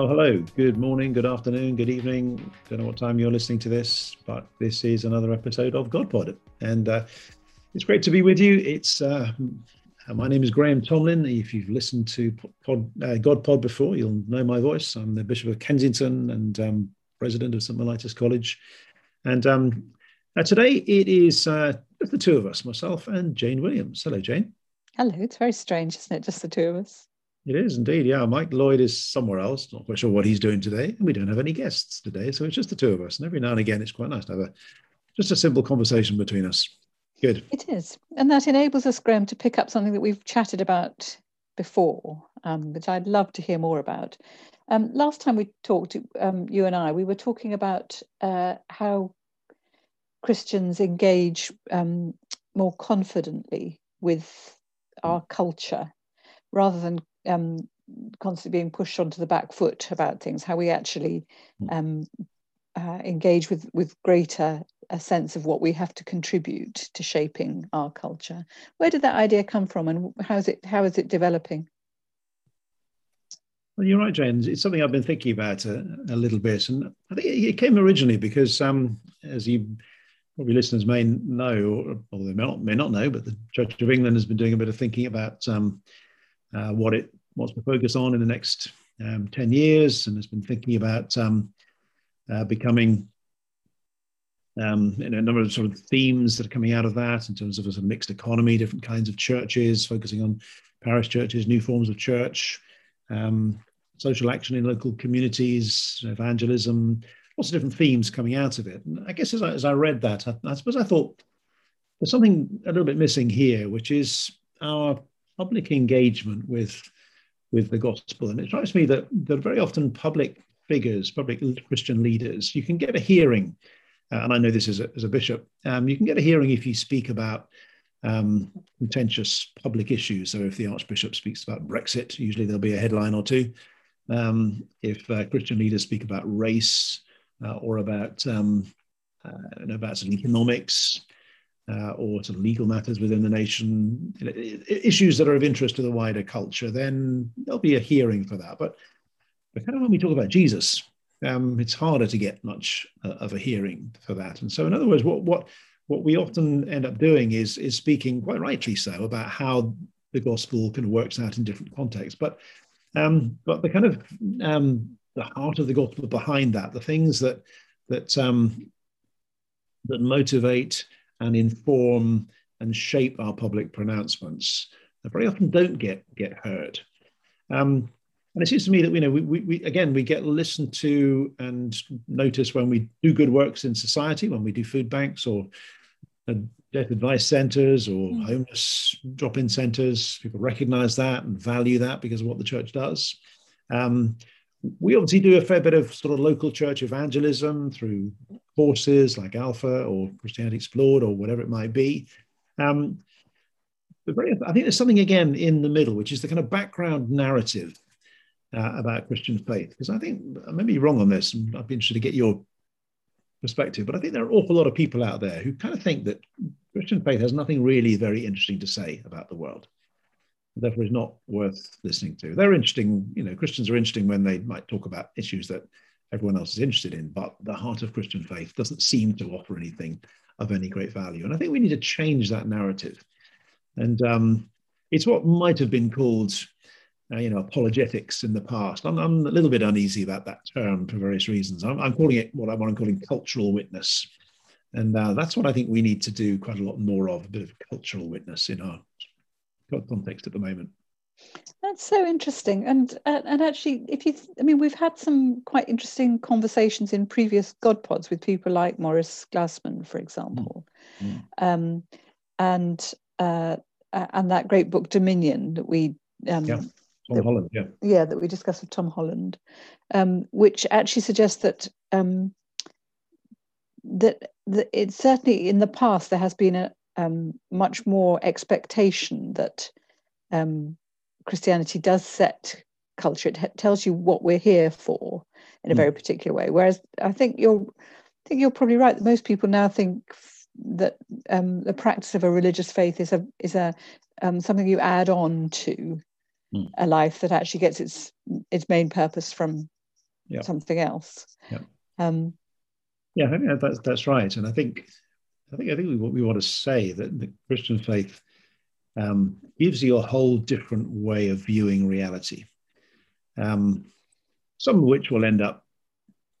Well, hello. Good morning, good afternoon, good evening. Don't know what time you're listening to this, but this is another episode of GodPod, and uh, it's great to be with you. It's uh, my name is Graham Tomlin. If you've listened to Pod, uh, GodPod before, you'll know my voice. I'm the Bishop of Kensington and um, President of St Mellitus College, and um, uh, today it is uh, the two of us, myself and Jane Williams. Hello, Jane. Hello. It's very strange, isn't it? Just the two of us. It is indeed. Yeah. Mike Lloyd is somewhere else. Not quite sure what he's doing today. We don't have any guests today. So it's just the two of us. And every now and again, it's quite nice to have a just a simple conversation between us. Good. It is. And that enables us, Graham, to pick up something that we've chatted about before, um, which I'd love to hear more about. Um, last time we talked, um, you and I, we were talking about uh, how Christians engage um, more confidently with our culture rather than um, constantly being pushed onto the back foot about things, how we actually hmm. um, uh, engage with with greater a sense of what we have to contribute to shaping our culture. Where did that idea come from, and how is it how is it developing? Well, you're right, Jane. It's something I've been thinking about a, a little bit, and I think it came originally because, um, as you probably listeners may know, or, or they may not, may not know, but the Church of England has been doing a bit of thinking about um, uh, what it wants to focus on in the next um, 10 years and has been thinking about um, uh, becoming um, a number of sort of themes that are coming out of that in terms of a sort of mixed economy, different kinds of churches, focusing on parish churches, new forms of church, um, social action in local communities, evangelism, lots of different themes coming out of it. And I guess as I, as I read that, I, I suppose I thought there's something a little bit missing here, which is our public engagement with with the gospel. And it strikes me that that very often public figures, public Christian leaders, you can get a hearing, uh, and I know this as a, as a bishop, um, you can get a hearing if you speak about um, contentious public issues. So if the Archbishop speaks about Brexit, usually there'll be a headline or two. Um, if uh, Christian leaders speak about race uh, or about um, uh, about economics, uh, or sort of legal matters within the nation, issues that are of interest to the wider culture, then there'll be a hearing for that. But, but kind of when we talk about Jesus, um, it's harder to get much uh, of a hearing for that. And so, in other words, what what what we often end up doing is is speaking quite rightly so about how the gospel kind of works out in different contexts. But um, but the kind of um, the heart of the gospel behind that, the things that that um, that motivate and inform and shape our public pronouncements that very often don't get get heard. Um, and it seems to me that you know we, we, we, again we get listened to and noticed when we do good works in society, when we do food banks or uh, death advice centres or mm. homeless drop-in centres. People recognise that and value that because of what the church does. Um, we obviously do a fair bit of sort of local church evangelism through courses like Alpha or Christianity Explored or whatever it might be. Um, but very, I think there's something again in the middle, which is the kind of background narrative uh, about Christian faith. Because I think I may be wrong on this, and I'd be interested to get your perspective. But I think there are an awful lot of people out there who kind of think that Christian faith has nothing really very interesting to say about the world therefore is not worth listening to. They're interesting, you know, Christians are interesting when they might talk about issues that everyone else is interested in, but the heart of Christian faith doesn't seem to offer anything of any great value. And I think we need to change that narrative. And um, it's what might have been called, uh, you know, apologetics in the past. I'm, I'm, a little bit uneasy about that term for various reasons. I'm, I'm calling it what, I, am calling cultural witness. And uh, that's what I think we need to do quite a lot more of, a bit of cultural witness in our context at the moment. That's so interesting, and uh, and actually, if you, I mean, we've had some quite interesting conversations in previous God pods with people like Maurice Glasman, for example, mm. um, and uh, and that great book Dominion that we um, yeah. Tom Holland, yeah, yeah, that we discussed with Tom Holland, um, which actually suggests that um, that, that it certainly in the past there has been a um, much more expectation that um, Christianity does set culture. It tells you what we're here for in a mm. very particular way. Whereas I think you're, I think you're probably right. That most people now think that um, the practice of a religious faith is a is a um, something you add on to mm. a life that actually gets its its main purpose from yep. something else. Yep. Um, yeah, I think that's that's right, and I think I think I think what we want to say that the Christian faith um, gives you a whole different way of viewing reality. Um, some of which will end up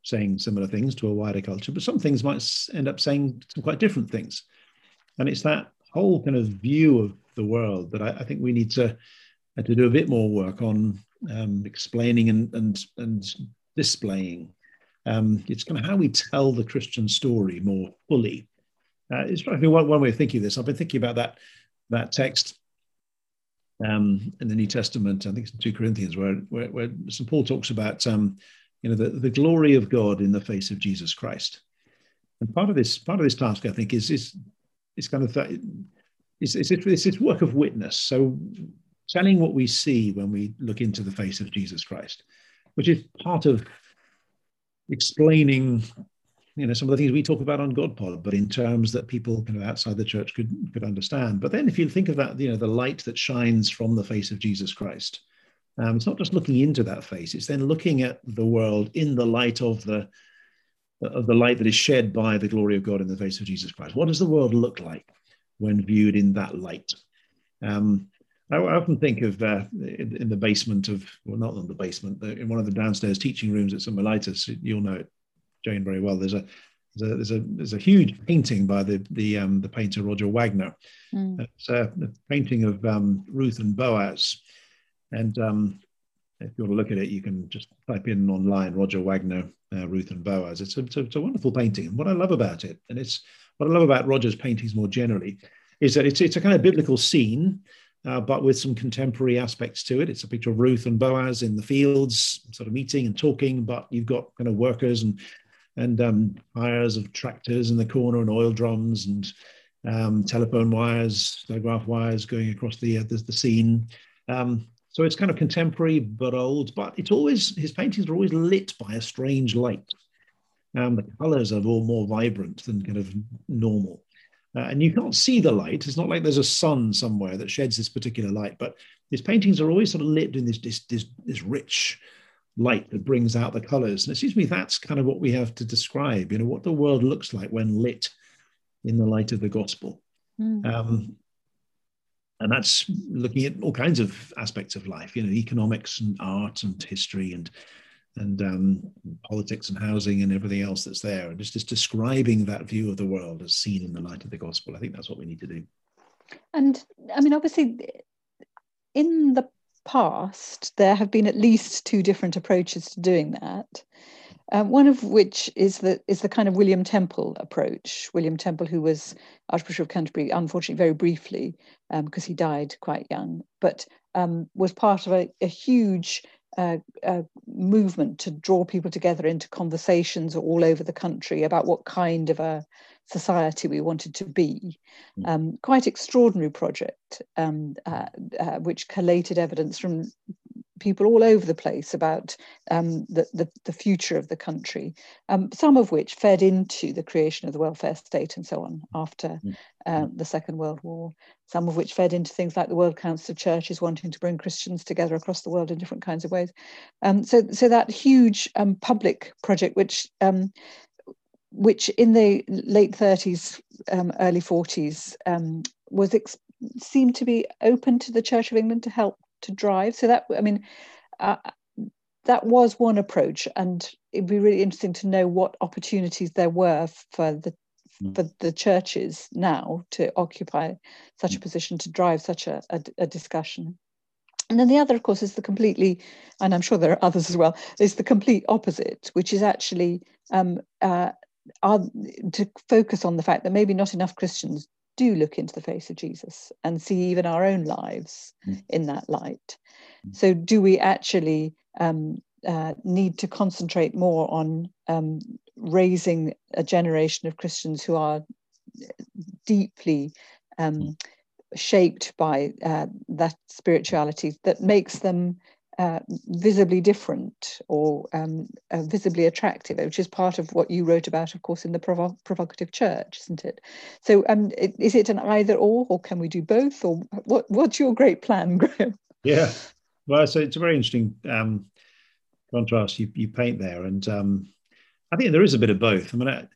saying similar things to a wider culture, but some things might end up saying some quite different things. And it's that whole kind of view of the world that I, I think we need to uh, to do a bit more work on um, explaining and and and displaying. Um, it's kind of how we tell the Christian story more fully. Uh, it's probably one, one way of thinking of this. I've been thinking about that that text um, in the New Testament. I think it's in two Corinthians where where, where St Paul talks about um, you know the, the glory of God in the face of Jesus Christ. And part of this part of this task, I think, is is is kind of that. It's, it's, it's, it's work of witness. So telling what we see when we look into the face of Jesus Christ, which is part of explaining you know some of the things we talk about on godpod but in terms that people kind of outside the church could could understand but then if you think of that you know the light that shines from the face of jesus christ um, it's not just looking into that face it's then looking at the world in the light of the of the light that is shed by the glory of god in the face of jesus christ what does the world look like when viewed in that light um, I, often think of uh, in, the basement of, well, not in the basement, in one of the downstairs teaching rooms at St. Mellitus. You'll know it Jane very well. There's a there's a there's a, there's a huge painting by the the um, the painter Roger Wagner. Mm. It's a, a, painting of um, Ruth and Boaz, and um, if you want to look at it, you can just type in online Roger Wagner, uh, Ruth and Boaz. It's a, it's a, it's a wonderful painting, and what I love about it, and it's what I love about Roger's paintings more generally, is that it's it's a kind of biblical scene. Uh, but with some contemporary aspects to it. It's a picture of Ruth and Boaz in the fields, sort of meeting and talking, but you've got kind of workers and and um, wires of tractors in the corner and oil drums and um, telephone wires, telegraph wires going across the uh, the, the, scene. Um, so it's kind of contemporary but old, but it's always his paintings are always lit by a strange light. Um, the colors are all more vibrant than kind of normal. Uh, and you can't see the light. It's not like there's a sun somewhere that sheds this particular light, but his paintings are always sort of lit in this, this, this, this rich light that brings out the colors. And it seems to me that's kind of what we have to describe, you know, what the world looks like when lit in the light of the gospel. Mm. Um, and that's looking at all kinds of aspects of life, you know, economics and art and history and and um, politics and housing and everything else that's there, and just just describing that view of the world as seen in the light of the gospel. I think that's what we need to do. And I mean, obviously, in the past, there have been at least two different approaches to doing that. Um, one of which is the is the kind of William Temple approach. William Temple, who was Archbishop of Canterbury, unfortunately, very briefly, because um, he died quite young, but um, was part of a, a huge uh, uh, movement to draw people together into conversations all over the country about what kind of a society we wanted to be. Hmm. Um, quite extraordinary project, um, uh, uh, which collated evidence from people all over the place about um, the, the, the, future of the country, um, some of which fed into the creation of the welfare state and so on after hmm. uh, the Second World War, some of which fed into things like the World Council of Churches wanting to bring Christians together across the world in different kinds of ways. Um, so, so that huge um, public project, which um, which in the late 30s, um, early 40s, um, was ex- seemed to be open to the Church of England to help to drive. So that, I mean, uh, that was one approach, and it'd be really interesting to know what opportunities there were for the mm. for the churches now to occupy such a mm. position to drive such a, a, a discussion. And then the other, of course, is the completely, and I'm sure there are others as well, is the complete opposite, which is actually um, uh, are, to focus on the fact that maybe not enough Christians do look into the face of Jesus and see even our own lives mm. in that light. Mm. So, do we actually um, uh, need to concentrate more on um, raising a generation of Christians who are deeply um, mm. shaped by uh, that spirituality that makes them uh, visibly different or um, uh, visibly attractive, which is part of what you wrote about, of course, in the provo- provocative church, isn't it? So, um, it, is it an either or, or can we do both, or what? What's your great plan, Graham? Yeah, well, so it's a very interesting um, contrast you, you paint there, and um, I think there is a bit of both. I mean, I,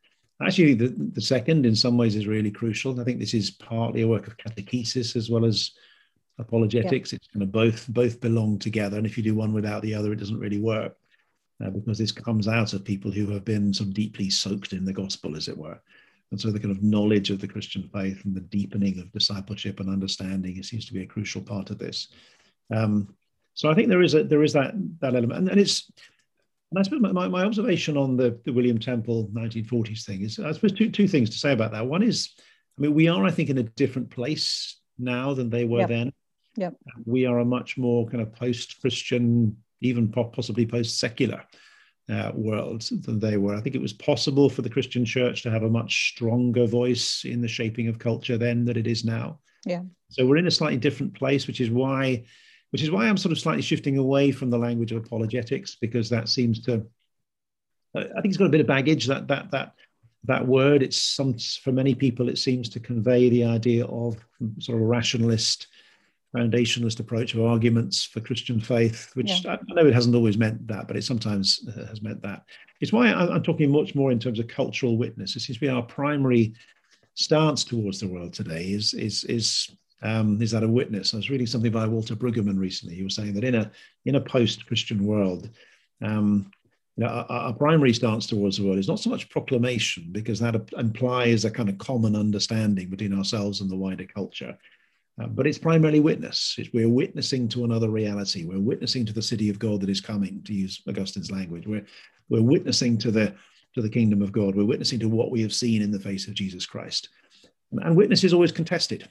actually, the, the second in some ways is really crucial. I think this is partly a work of catechesis as well as apologetics. Yeah. It's kind of both both belong together, and if you do one without the other, it doesn't really work. Uh, because this comes out of people who have been sort of deeply soaked in the gospel, as it were. And so the kind of knowledge of the Christian faith and the deepening of discipleship and understanding it seems to be a crucial part of this. Um, so I think there is a there is that that element, and, and it's and I suppose my, my observation on the, the William Temple 1940s thing is I suppose two two things to say about that. One is, I mean, we are I think in a different place now than they were yep. then. Yeah, we are a much more kind of post-Christian, even possibly post-secular uh, world than they were. I think it was possible for the Christian church to have a much stronger voice in the shaping of culture then than it is now. Yeah. So we're in a slightly different place, which is why, which is why I'm sort of slightly shifting away from the language of apologetics because that seems to, I think it's got a bit of baggage that that that that word. It's some for many people it seems to convey the idea of sort of a rationalist foundationalist approach of arguments for Christian faith, which yeah. I know it hasn't always meant that, but it sometimes uh, has meant that. It's why I'm talking much more in terms of cultural witness. It seems to be our primary stance towards the world today is is is um, is that a witness? I was reading something by Walter Brueggemann recently. He was saying that in a in a post-Christian world, um, you know, our, our, primary stance towards the world is not so much proclamation because that implies a kind of common understanding between ourselves and the wider culture. Uh, but it's primarily witness. It's, we're witnessing to another reality. We're witnessing to the city of God that is coming, to use Augustine's language. We're, we're witnessing to the, to the kingdom of God. We're witnessing to what we have seen in the face of Jesus Christ. And, and witness is always contested.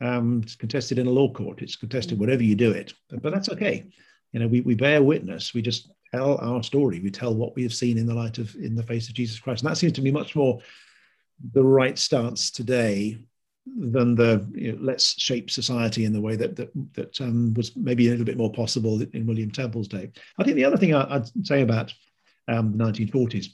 Um, it's contested in a law court. It's contested whatever you do it. But, but that's okay. You know, we, we bear witness. We just tell our story. We tell what we have seen in the light of, in the face of Jesus Christ. And that seems to be much more the right stance today than the you know, let's shape society in the way that that, that um, was maybe a little bit more possible in William Temple's day. I think the other thing I, would say about um, the 1940s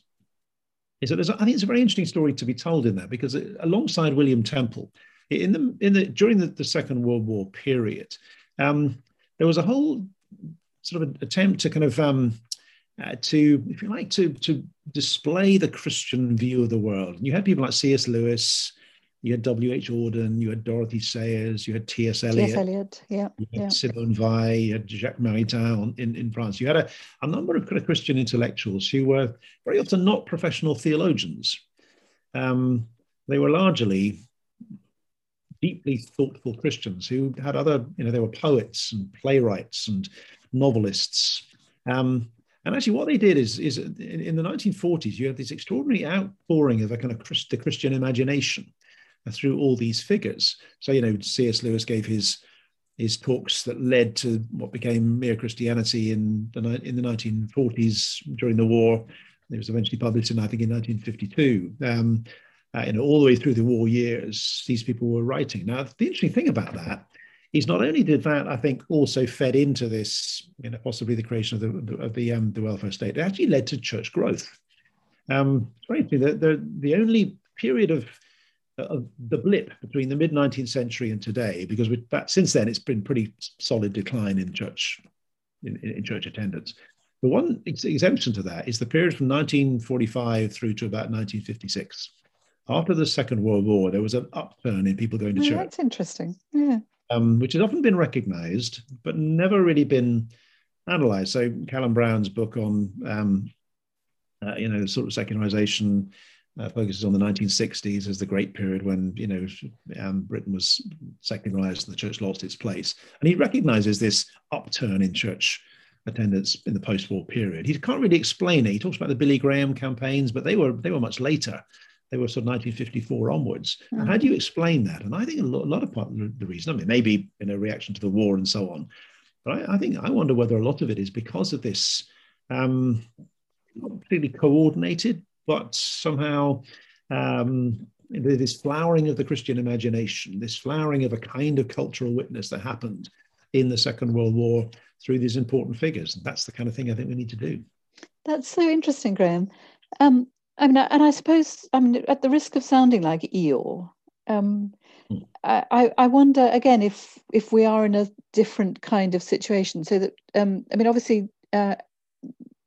is that I think it's a very interesting story to be told in there because it, alongside William Temple, in the in the during the, the Second World War period, um, there was a whole sort of attempt to kind of um, uh, to, if you like, to to display the Christian view of the world. And you had people like C.S. Lewis, you had W.H. Auden, you had Dorothy Sayers, you had T.S. Eliot. T.S. Eliot, yeah. You had yeah. Simone Weil, you had Jacques Maritain in, in France. You had a, a number of Christian intellectuals who were very often not professional theologians. Um, they were largely deeply thoughtful Christians who had other, you know, they were poets and playwrights and novelists. Um, and actually, what they did is, is in, in, the 1940s, you had this extraordinary outpouring of a kind of Christ, the Christian imagination through all these figures. So, you know, C.S. Lewis gave his his talks that led to what became Mere Christianity in the in the 1940s during the war. It was eventually published in, I think, in 1952. Um, uh, you know, all the way through the war years, these people were writing. Now, the interesting thing about that is not only did that, I think, also fed into this, you know, possibly the creation of the of the um, the welfare state. It actually led to church growth. Um, it's very interesting. The, the, the only period of of the blip between the mid 19th century and today, because with that since then it's been pretty solid decline in church in, in church attendance. The one ex- exemption to that is the period from 1945 through to about 1956. After the Second World War, there was an upturn in people going to oh, church. That's interesting. Yeah. Um, which has often been recognized, but never really been analyzed. So Callum Brown's book on, um, uh, you know, sort of secularization uh, focuses on the 1960s as the great period when you know um, Britain was secularized and the church lost its place, and he recognizes this upturn in church attendance in the post-war period. He can't really explain it. He talks about the Billy Graham campaigns, but they were they were much later. They were sort of 1954 onwards. Mm-hmm. And how do you explain that? And I think a lot, a lot of part of the reason, I mean, maybe in a reaction to the war and so on, but I, I think I wonder whether a lot of it is because of this um, not particularly coordinated, but somehow um, this flowering of the Christian imagination, this flowering of a kind of cultural witness that happened in the Second World War through these important figures. And that's the kind of thing I think we need to do. That's so interesting, Graham. Um, I mean, and I suppose, I mean, at the risk of sounding like Eeyore, um, hmm. I, I wonder again if if we are in a different kind of situation. So that um, I mean, obviously, uh,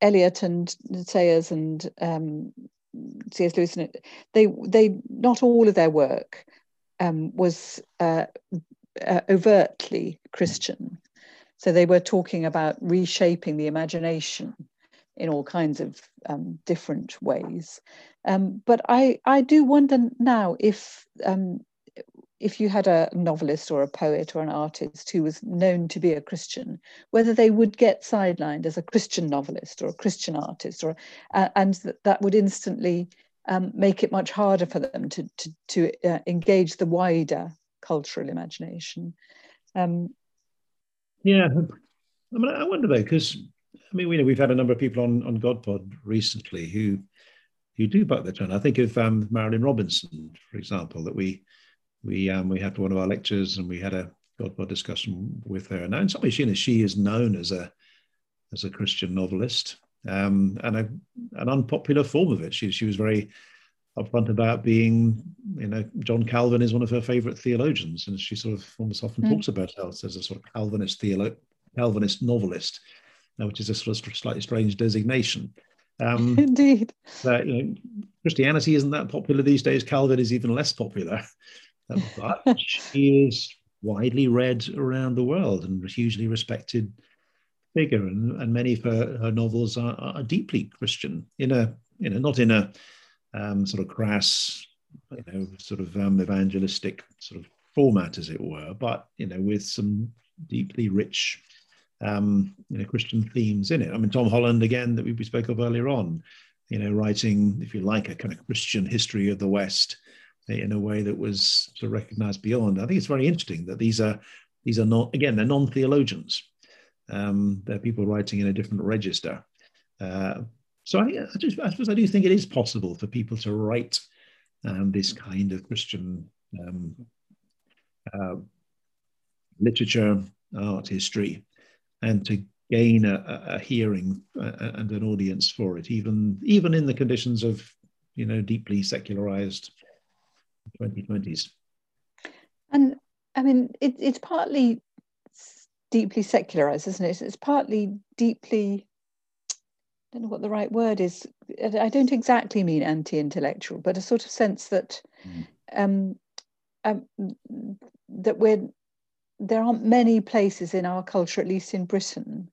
Eliot and Sayers and um, C.S. Lewis, they they not all of their work um, was uh, uh, overtly Christian. So they were talking about reshaping the imagination in all kinds of um, different ways. Um, but I, I do wonder now if um, if you had a novelist or a poet or an artist who was known to be a Christian, whether they would get sidelined as a Christian novelist or a Christian artist, or uh, and that, that would instantly um, make it much harder for them to to, to uh, engage the wider cultural imagination. Um, yeah, I mean, I wonder though, because I mean, we know we've had a number of people on on GodPod recently who who do buck the trend. I think of um, Marilynne Robinson, for example, that we we um, we had one of our lectures and we had a GodPod discussion with her. Now, in some ways, you know, she is known as a as a Christian novelist um, and a, an unpopular form of it. She she was very upfront about being, you know, John Calvin is one of her favorite theologians, and she sort of almost often mm. talks about herself as a sort of Calvinist theolo- Calvinist novelist, uh, which is a sort of slightly strange designation. Um, Indeed. But, you know, Christianity isn't that popular these days. Calvin is even less popular, but she is widely read around the world and a hugely respected figure, and, and many of her, her novels are, are deeply Christian in a you know not in a um, sort of crass, you know, sort of um, evangelistic sort of format, as it were, but you know, with some deeply rich, um, you know, Christian themes in it. I mean, Tom Holland again that we spoke of earlier on, you know, writing, if you like, a kind of Christian history of the West in a way that was sort of recognized beyond. I think it's very interesting that these are these are not again they're non-theologians. Um, they're people writing in a different register. Uh, so I, I, just, I suppose I do think it is possible for people to write um, this kind of Christian um, uh, literature, art, history, and to gain a, a hearing uh, and an audience for it, even even in the conditions of you know deeply secularized 2020s. And I mean, it, it's partly deeply secularized, isn't it? It's partly deeply I don't know what the right word is. I don't exactly mean anti-intellectual, but a sort of sense that mm. um, um, that we're there aren't many places in our culture, at least in Britain,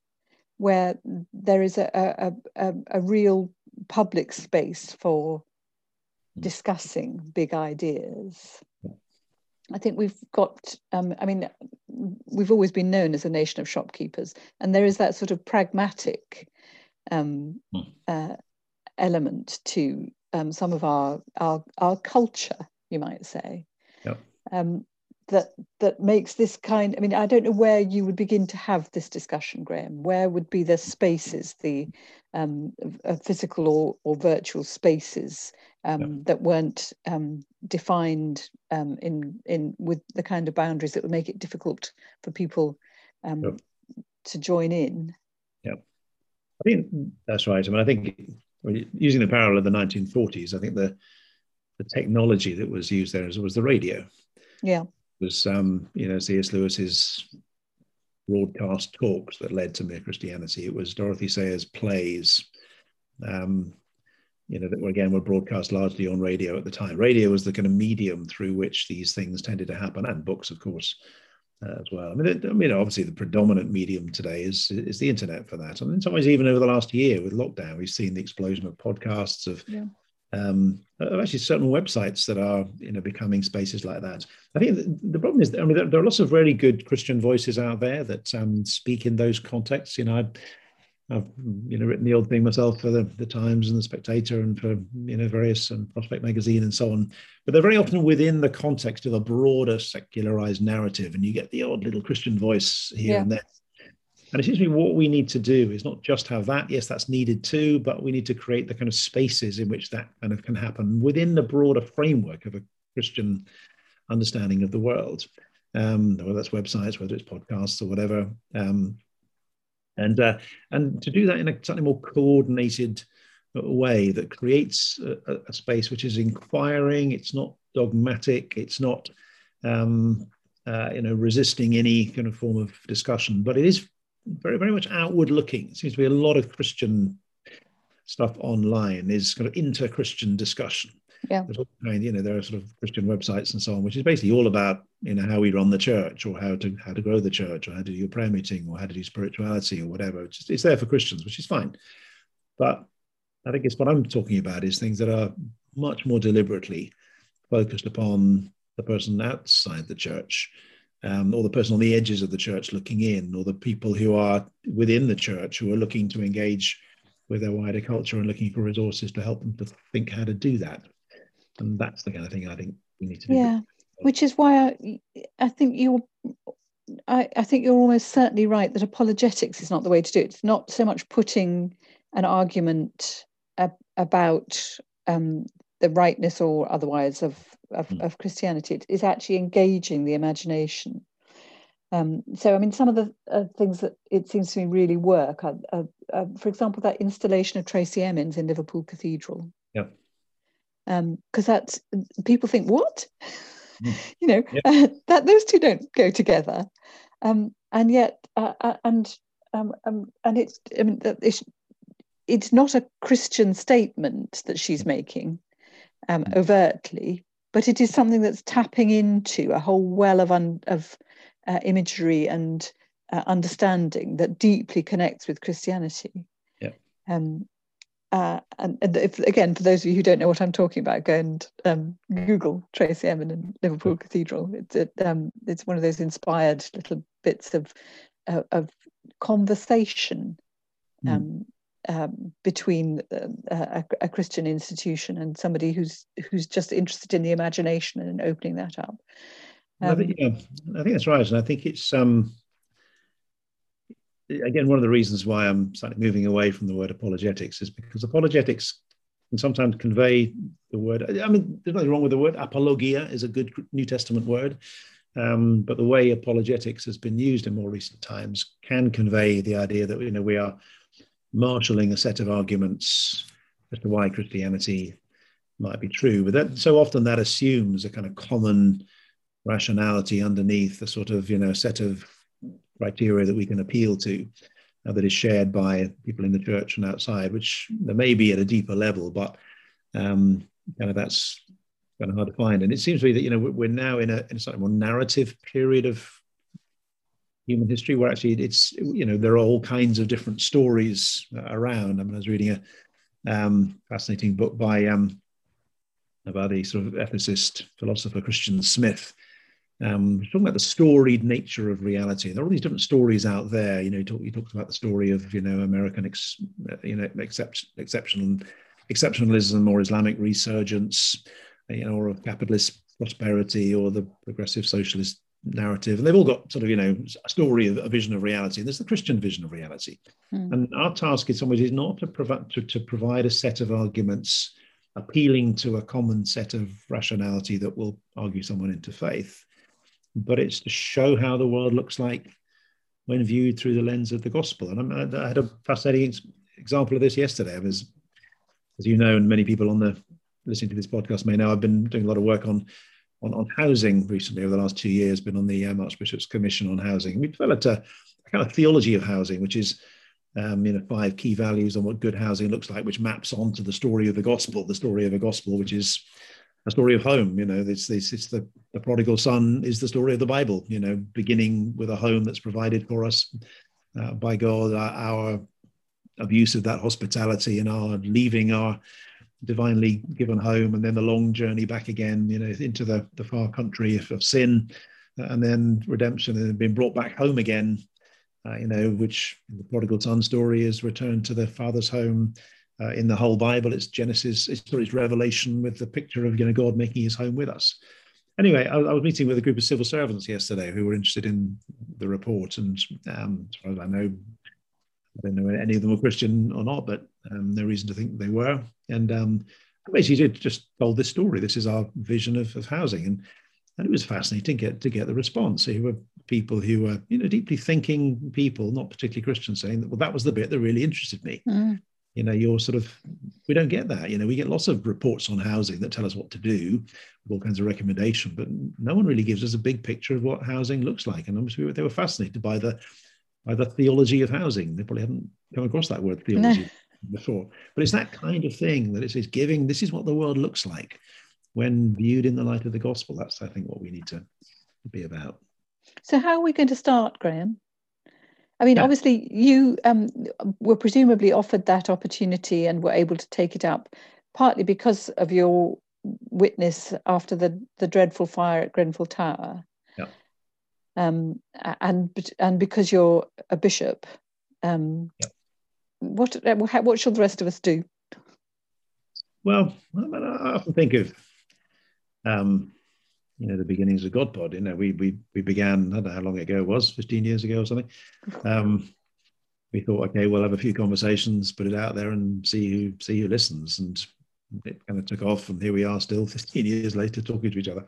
where there is a, a, a, a real public space for. Discussing big ideas. I think we've got, um, I mean, we've always been known as a nation of shopkeepers, and there is that sort of pragmatic um, mm. uh, element to um, some of our, our our culture, you might say. Yep. Um, that that makes this kind. I mean, I don't know where you would begin to have this discussion, Graham. Where would be the spaces, the um, physical or, or virtual spaces um, yep. that weren't um, defined um, in in with the kind of boundaries that would make it difficult for people um, yep. to join in. Yeah, I think that's right. I mean, I think using the parallel of the 1940s, I think the the technology that was used there was the radio. Yeah. It was um, you know C.S. Lewis's broadcast talks that led to Mere Christianity. It was Dorothy Sayers' plays, um, you know, that were again were broadcast largely on radio at the time. Radio was the kind of medium through which these things tended to happen, and books, of course uh, as well. I mean, it, I mean, obviously, the predominant medium today is is the internet for that. And in some ways, even over the last year with lockdown, we've seen the explosion of podcasts, of yeah. um, actually certain websites that are you know becoming spaces like that. I think the, the problem is that, I mean there, there, are lots of really good Christian voices out there that um, speak in those contexts. You know, I've, I've, you know written the old thing myself for the, the Times and the Spectator and for you know various um, Prospect magazine and so on. But they're very often within the context of a broader secularized narrative, and you get the odd little Christian voice here yeah. and there and it seems to me what we need to do is not just have that. Yes, that's needed too, but we need to create the kind of spaces in which that kind of can happen within the broader framework of a Christian understanding of the world. Um, whether that's websites, whether it's podcasts or whatever. Um, and uh, and to do that in a slightly more coordinated way that creates a, a space which is inquiring. It's not dogmatic. It's not um, uh, you know resisting any kind of form of discussion, but it is very, very much outward looking. It seems to be a lot of Christian stuff online is kind of inter-Christian discussion. Yeah. Kind, you know, there are sort of Christian websites and so on, which is basically all about, you know, how we run the church or how to how to grow the church or how to do your prayer meeting or how to do spirituality or whatever. It's, just, it's there for Christians, which is fine. But I think it's what I'm talking about is things that are much more deliberately focused upon the person outside the church um, or the person on the edges of the church looking in, or the people who are within the church who are looking to engage with their wider culture and looking for resources to help them to think how to do that. And that's the kind of thing I think we need to do. Yeah, which is why I, I think you're. I, I think you're almost certainly right that apologetics is not the way to do it. It's not so much putting an argument ab- about um, the rightness or otherwise of of, mm. of Christianity. It is actually engaging the imagination. Um, so, I mean, some of the uh, things that it seems to me really work, are, uh, uh, for example, that installation of Tracey Emin's in Liverpool Cathedral. Yeah. Because um, that's people think what, mm. you know, yep. that those two don't go together, um, and yet, uh, uh, and um, um, and it's I mean, it's, it's not a Christian statement that she's making um, mm. overtly, but it is something that's tapping into a whole well of, un, of uh, imagery and uh, understanding that deeply connects with Christianity. Yeah. Um, uh, and, and if, again, for those of you who don't know what I'm talking about, go and um, Google Tracey Emin and Liverpool Cathedral. It's it, um, it's one of those inspired little bits of uh, of conversation mm um, between uh, a, a, Christian institution and somebody who's who's just interested in the imagination and opening that up. Um, I, think, yeah, I think that's right, and I think it's um, again one of the reasons why I'm slightly moving away from the word apologetics is because apologetics can sometimes convey the word. I mean, there's nothing wrong with the word. Apologia is a good New Testament word. Um, but the way apologetics has been used in more recent times can convey the idea that you know we are marshalling a set of arguments as to why Christianity might be true. But that, so often that assumes a kind of common rationality underneath a sort of you know set of criteria that we can appeal to uh, that is shared by people in the church and outside, which there may be at a deeper level, but um, kind of that's kind of hard to find. And it seems to me that you know we're now in a, in a slightly more narrative period of human history where actually it's you know there are all kinds of different stories around i mean i was reading a um, fascinating book by um, about the sort of ethicist philosopher christian smith um, talking about the storied nature of reality. There are all these different stories out there. You know, he, talk, talks about the story of you know American, ex, you know, except, exceptional exceptionalism or Islamic resurgence, you know, or of capitalist prosperity or the progressive socialist narrative and they've all got sort of you know a story a vision of reality and there's the christian vision of reality mm. and our task in some ways is not to provide to, to provide a set of arguments appealing to a common set of rationality that will argue someone into faith but it's to show how the world looks like when viewed through the lens of the gospel and i had a fascinating example of this yesterday i was as you know and many people on the listening to this podcast may know i've been doing a lot of work on on, on housing recently over the last two years, been on the um, Archbishop's Commission on Housing. We developed a, a, kind of theology of housing, which is um, you know five key values on what good housing looks like, which maps onto the story of the gospel, the story of a gospel, which is a story of home. You know, it's, it's, it's the, the prodigal son is the story of the Bible, you know, beginning with a home that's provided for us uh, by God, our, our abuse of that hospitality and our leaving our divinely given home, and then the long journey back again, you know, into the, the far country of, of sin, and then redemption, and being brought back home again, uh, you know, which the prodigal son story is returned to the father's home. Uh, in the whole Bible, it's Genesis, it's, it's Revelation with the picture of you know God making His home with us. Anyway, I, I was meeting with a group of civil servants yesterday who were interested in the report, and um, as far as I know, I don't know any of them were Christian or not, but um, no reason to think they were. And um, basically, did just told this story. This is our vision of, of housing, and and it was fascinating to get to get the response. So, were people who were you know deeply thinking people, not particularly Christian, saying that well, that was the bit that really interested me. Mm. You know, you're sort of we don't get that. You know, we get lots of reports on housing that tell us what to do, with all kinds of recommendation, but no one really gives us a big picture of what housing looks like. And obviously, they were fascinated by the by the theology of housing. They probably hadn't come across that word theology. No before. But it's that kind of thing that it is giving. This is what the world looks like when viewed in the light of the gospel. That's, I think, what we need to be about. So, how are we going to start, Graham? I mean, yeah. obviously, you um, were presumably offered that opportunity and were able to take it up, partly because of your witness after the, the dreadful fire at Grenfell Tower. Yeah. Um, and and because you're a bishop, um, yeah. what what shall the rest of us do? Well, I often think of um, you know the beginnings of GodPod. You know, we we we began. I don't know how long ago it was, fifteen years ago or something. Um, we thought, okay, we'll have a few conversations, put it out there, and see who see who listens. And it kind of took off, and here we are, still fifteen years later, talking to each other.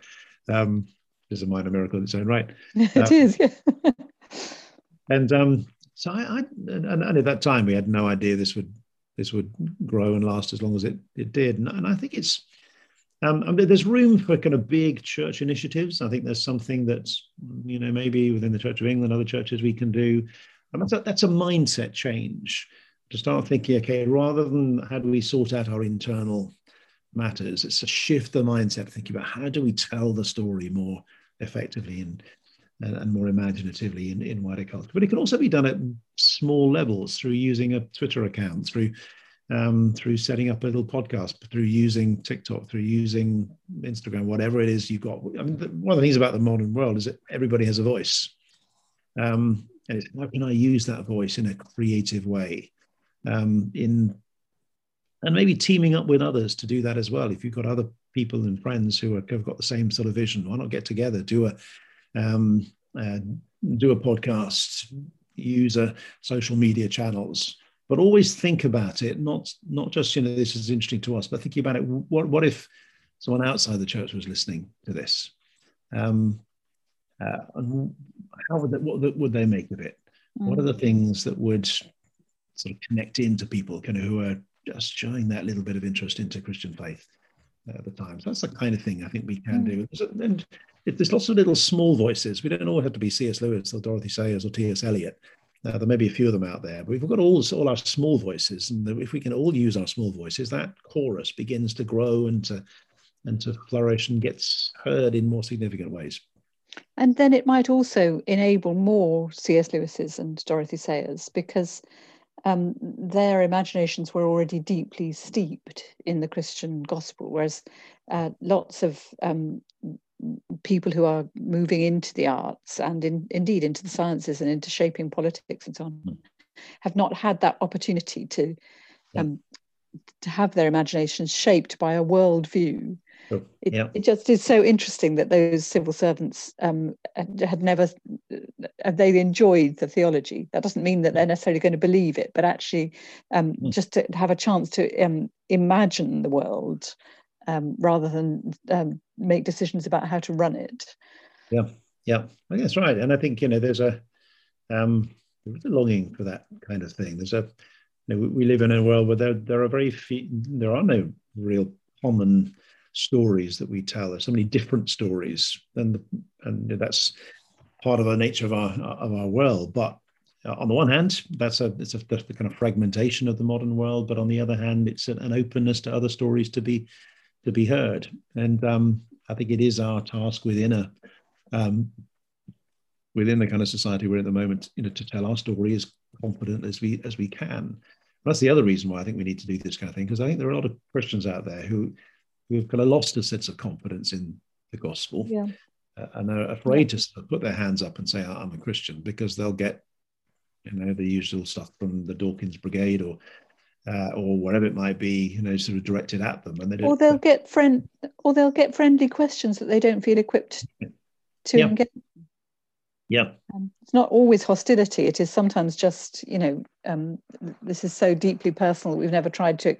Um, is a minor miracle in its own right. it um, is. Yeah. and um, so I, I and, and, at that time we had no idea this would this would grow and last as long as it it did. And, and I think it's um, there's room for kind of big church initiatives. I think there's something that's, you know, maybe within the Church of England, other churches we can do. And that's a, that's a mindset change to start thinking, okay, rather than how do we sort out our internal matters, it's to shift the mindset, thinking about how do we tell the story more effectively and and, more imaginatively in, in wider culture. But it can also be done at small levels through using a Twitter account, through um, through setting up a little podcast, through using TikTok, through using Instagram, whatever it is you've got. I mean, one of the things about the modern world is that everybody has a voice. Um, and it's how can I use that voice in a creative way? Um, in and maybe teaming up with others to do that as well. If you've got other people and friends who are, have got the same sort of vision, why not get together, do a um, uh, do a podcast, use a social media channels, but always think about it not not just you know this is interesting to us but thinking about it what what if someone outside the church was listening to this um, uh, and how would they, what would they make of it mm. what are the things that would sort of connect into people kind of who are just showing that little bit of interest into christian faith at the time so that's the kind of thing i think we can mm. do and there's lots of little small voices we don't all have to be cs lewis or dorothy sayers or ts eliot uh, there may be a few of them out there, but we've got all, all our small voices, and if we can all use our small voices, that chorus begins to grow and to and to flourish and gets heard in more significant ways. And then it might also enable more C.S. Lewis's and Dorothy Sayers because um, their imaginations were already deeply steeped in the Christian gospel, whereas uh, lots of um, people who are moving into the arts and in, indeed into the sciences and into shaping politics and so on mm. have not had that opportunity to yeah. um, to have their imaginations shaped by a world view. It, yeah. it, just is so interesting that those civil servants um, had never uh, they enjoyed the theology. That doesn't mean that they're necessarily going to believe it, but actually um, mm. just to have a chance to um, imagine the world um, rather than um, make decisions about how to run it. Yeah, yeah, I think that's right. And I think you know there's a um, there's a longing for that kind of thing. There's a you know, we live in a world where there there are very few, there are no real common stories that we tell. There's so many different stories, and and that's part of the nature of our of our world. But uh, on the one hand, that's a it's a the kind of fragmentation of the modern world. But on the other hand, it's an, an openness to other stories to be to be heard. And um, I think it is our task within a um, within the kind of society we're in at the moment, you know, to tell our story as confident as we as we can. That's the other reason why I think we need to do this kind of thing, because I think there are a lot of Christians out there who who have kind of lost a sense of confidence in the gospel Yeah. uh, and are afraid to sort of put their hands up and say, I'm a Christian, because they'll get, you know, the usual stuff from the Dawkins Brigade or uh, or whatever it might be, you know, sort of directed at them, and they don't. Or they'll get friend, or they'll get friendly questions that they don't feel equipped to Yeah. engage. yeah, Um, it's not always hostility. It is sometimes just, you know, um, this is so deeply personal. We've never tried to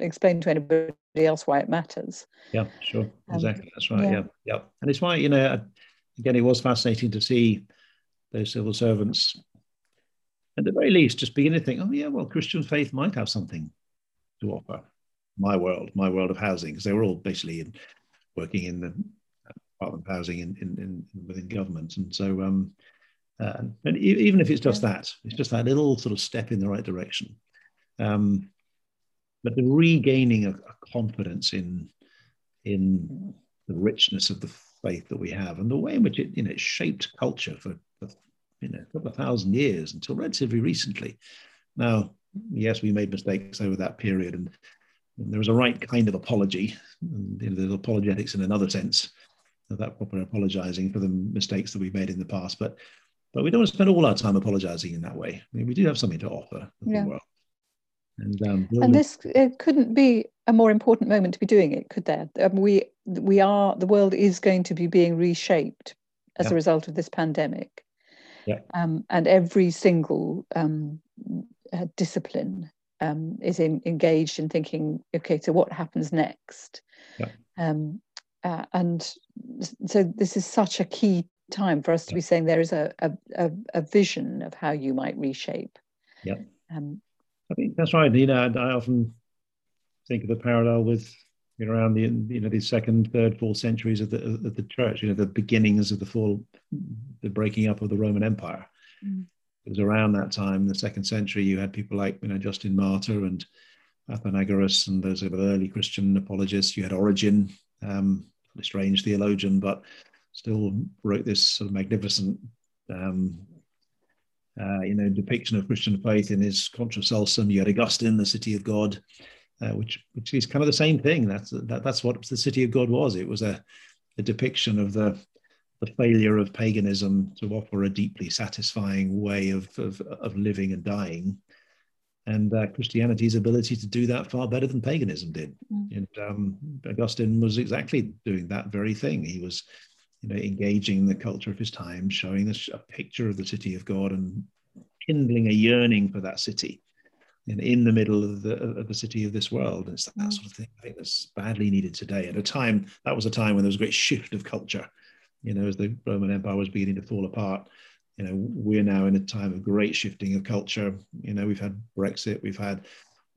explain to anybody else why it matters. yeah, sure, Um, exactly, that's right, yeah. yeah. yeah, and it's why you know, again, it was fascinating to see those civil servants, at the very least, just begin to think, oh yeah, well, Christian faith might have something to offer. My world, my world of housing, because they were all basically in, working in the Department of Housing in, in, in within government, and so um, uh, and e- even if it's just that, it's just that little sort of step in the right direction. Um, but the regaining a, a confidence in in the richness of the faith that we have and the way in which it you know it shaped culture for, for you know a couple of thousand years until relatively recently. Now, yes, we made mistakes over that period, and, and there was a right kind of apology. And, you know, there's apologetics in another sense, of that proper apologizing for the mistakes that we made in the past, but but we don't want to spend all our time apologizing in that way. I mean, we do have something to offer Yeah. the world. And, um, And this it couldn't be a more important moment to be doing it, could there? Um, we we are the world is going to be being reshaped as Yeah. a result of this pandemic. Yeah. Um, and every single um, uh, discipline um, is in, engaged in thinking, okay, so what happens next? Yeah. Um, uh, and so this is such a key time for us to be saying there is a, a, a, a vision of how you might reshape. Yeah. Um, I think that's right. You know, I often think of the parallel with you know, around the you know the second, third, fourth centuries of the of the church. You know, the beginnings of the fall, the breaking up of the Roman Empire. Mm. It was around that time, the second century. You had people like you know Justin Martyr and Athenagoras and those early Christian apologists. You had Origen, um, a strange theologian, but still wrote this sort of magnificent um, uh, you know, depiction of Christian faith in his Contra Celsum. You had Augustine, the City of God, uh, which which is kind of the same thing. That's that, that's what the City of God was. It was a, a depiction of the the failure of paganism to offer a deeply satisfying way of of, of living and dying, and uh, Christianity's ability to do that far better than paganism did. Mm. And um, Augustine was exactly doing that very thing. He was you know, engaging the culture of his time, showing us a picture of the city of God and kindling a yearning for that city in, in the middle of the, of the city of this world. And it's that Mm. sort of thing I think that's badly needed today. At a time, that was a time when there was a great shift of culture, you know, as the Roman Empire was beginning to fall apart. You know, we're now in a time of great shifting of culture. You know, we've had Brexit, we've had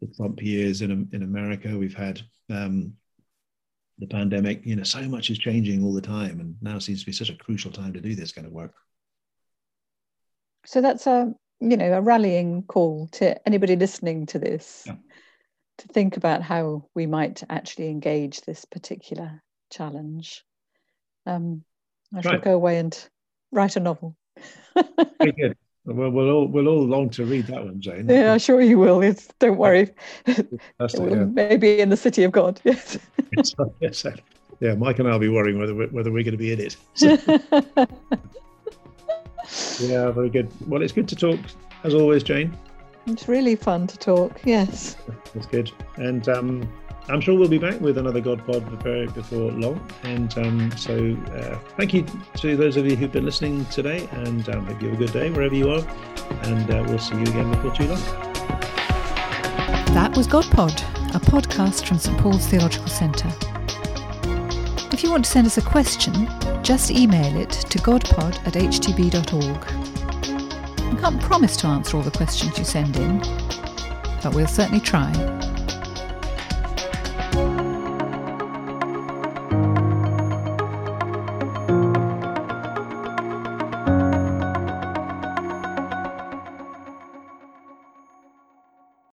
the Trump years in, in America, we've had um, the pandemic, you know, so much is changing all the time, and now seems to be such a crucial time to do this kind of work. So that's a you know a rallying call to anybody listening to this Yeah. to think about how we might actually engage this particular challenge. Um, I shall go away and write a novel. Very good. Well, we'll all we'll all long to read that one, Jane. yeah, I'm sure you will. It's, don't worry. Yeah. Maybe in the city of God. Yes. Yes, yes, yeah, Mike and I'll be worrying whether we're, whether we're going to be in it. So, yeah, very good. Well, it's good to talk as always, Jane. it's really fun to talk. Yes. That's good. And um, I'm sure we'll be back with another God Pod before, before long. And um, so uh, thank you to those of you who've been listening today. And um, hope you have a good day wherever you are. And uh, we'll see you again before too long. That was GodPod, a podcast from St Paul's Theological Centre. If you want to send us a question, just email it to godpod at htb.org. We can't promise to answer all the questions you send in, but we'll certainly try.